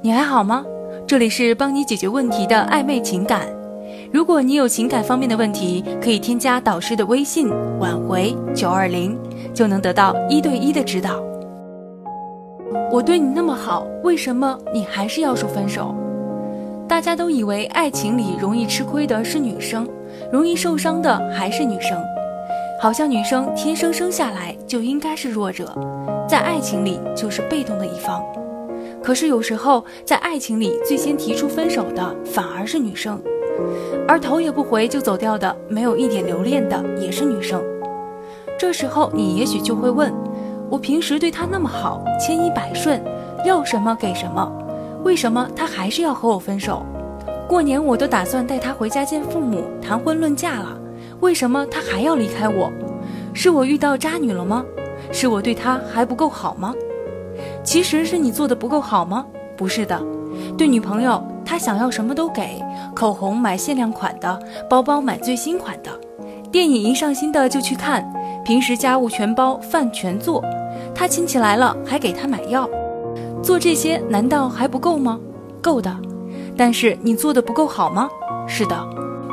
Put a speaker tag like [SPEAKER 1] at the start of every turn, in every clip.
[SPEAKER 1] 你还好吗？这里是帮你解决问题的暧昧情感。如果你有情感方面的问题，可以添加导师的微信“挽回九二零”，就能得到一对一的指导。我对你那么好，为什么你还是要说分手？大家都以为爱情里容易吃亏的是女生，容易受伤的还是女生，好像女生天生生下来就应该是弱者，在爱情里就是被动的一方。可是有时候在爱情里最先提出分手的反而是女生，而头也不回就走掉的，没有一点留恋的也是女生。这时候你也许就会问：我平时对他那么好，千依百顺，要什么给什么。为什么他还是要和我分手？过年我都打算带他回家见父母，谈婚论嫁了。为什么他还要离开我？是我遇到渣女了吗？是我对他还不够好吗？其实是你做的不够好吗？不是的，对女朋友，他想要什么都给，口红买限量款的，包包买最新款的，电影一上新的就去看，平时家务全包，饭全做，他亲戚来了还给他买药。做这些难道还不够吗？够的，但是你做的不够好吗？是的，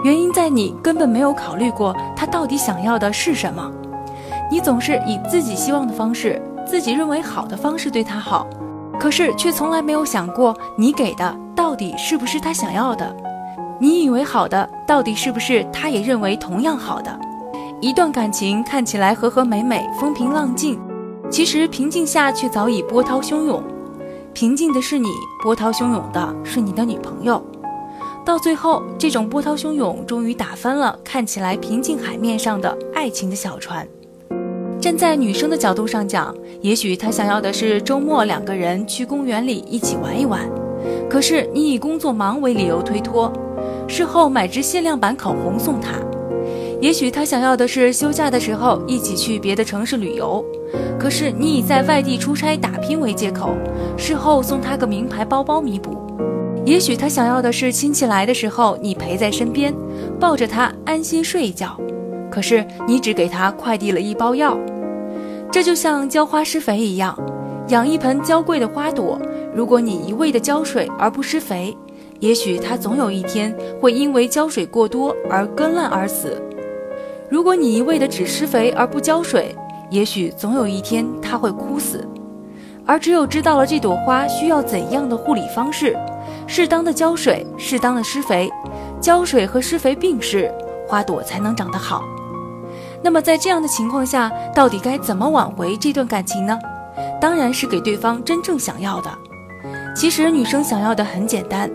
[SPEAKER 1] 原因在你根本没有考虑过他到底想要的是什么。你总是以自己希望的方式，自己认为好的方式对他好，可是却从来没有想过你给的到底是不是他想要的。你以为好的，到底是不是他也认为同样好的？一段感情看起来和和美美、风平浪静，其实平静下却早已波涛汹涌。平静的是你，波涛汹涌的是你的女朋友。到最后，这种波涛汹涌终于打翻了看起来平静海面上的爱情的小船。站在女生的角度上讲，也许她想要的是周末两个人去公园里一起玩一玩，可是你以工作忙为理由推脱，事后买支限量版口红送她。也许她想要的是休假的时候一起去别的城市旅游。可是你以在外地出差打拼为借口，事后送她个名牌包包弥补。也许她想要的是亲戚来的时候你陪在身边，抱着她安心睡一觉。可是你只给他快递了一包药。这就像浇花施肥一样，养一盆娇贵的花朵，如果你一味的浇水而不施肥，也许它总有一天会因为浇水过多而根烂而死。如果你一味的只施肥而不浇水，也许总有一天它会枯死，而只有知道了这朵花需要怎样的护理方式，适当的浇水，适当的施肥，浇水和施肥并施，花朵才能长得好。那么在这样的情况下，到底该怎么挽回这段感情呢？当然是给对方真正想要的。其实女生想要的很简单，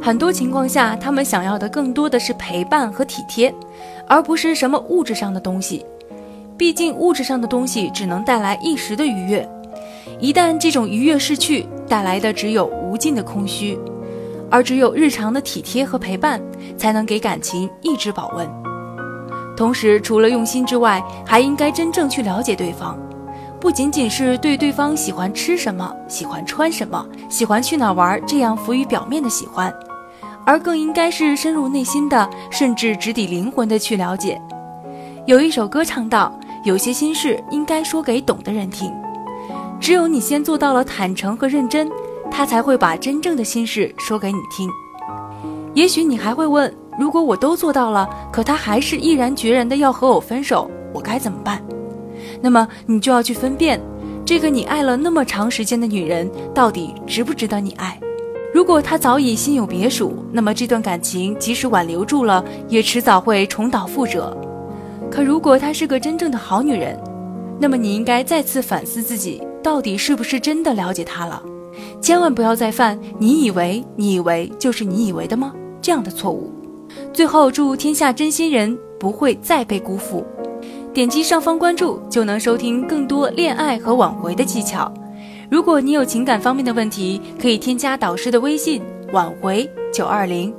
[SPEAKER 1] 很多情况下她们想要的更多的是陪伴和体贴，而不是什么物质上的东西。毕竟物质上的东西只能带来一时的愉悦，一旦这种愉悦逝去，带来的只有无尽的空虚，而只有日常的体贴和陪伴，才能给感情一直保温。同时，除了用心之外，还应该真正去了解对方，不仅仅是对对方喜欢吃什么、喜欢穿什么、喜欢去哪玩这样浮于表面的喜欢，而更应该是深入内心的，甚至直抵灵魂的去了解。有一首歌唱道。有些心事应该说给懂的人听，只有你先做到了坦诚和认真，他才会把真正的心事说给你听。也许你还会问，如果我都做到了，可他还是毅然决然的要和我分手，我该怎么办？那么你就要去分辨，这个你爱了那么长时间的女人，到底值不值得你爱？如果她早已心有别属，那么这段感情即使挽留住了，也迟早会重蹈覆辙。可如果她是个真正的好女人，那么你应该再次反思自己到底是不是真的了解她了，千万不要再犯“你以为你以为就是你以为的吗”这样的错误。最后，祝天下真心人不会再被辜负。点击上方关注就能收听更多恋爱和挽回的技巧。如果你有情感方面的问题，可以添加导师的微信“挽回九二零”。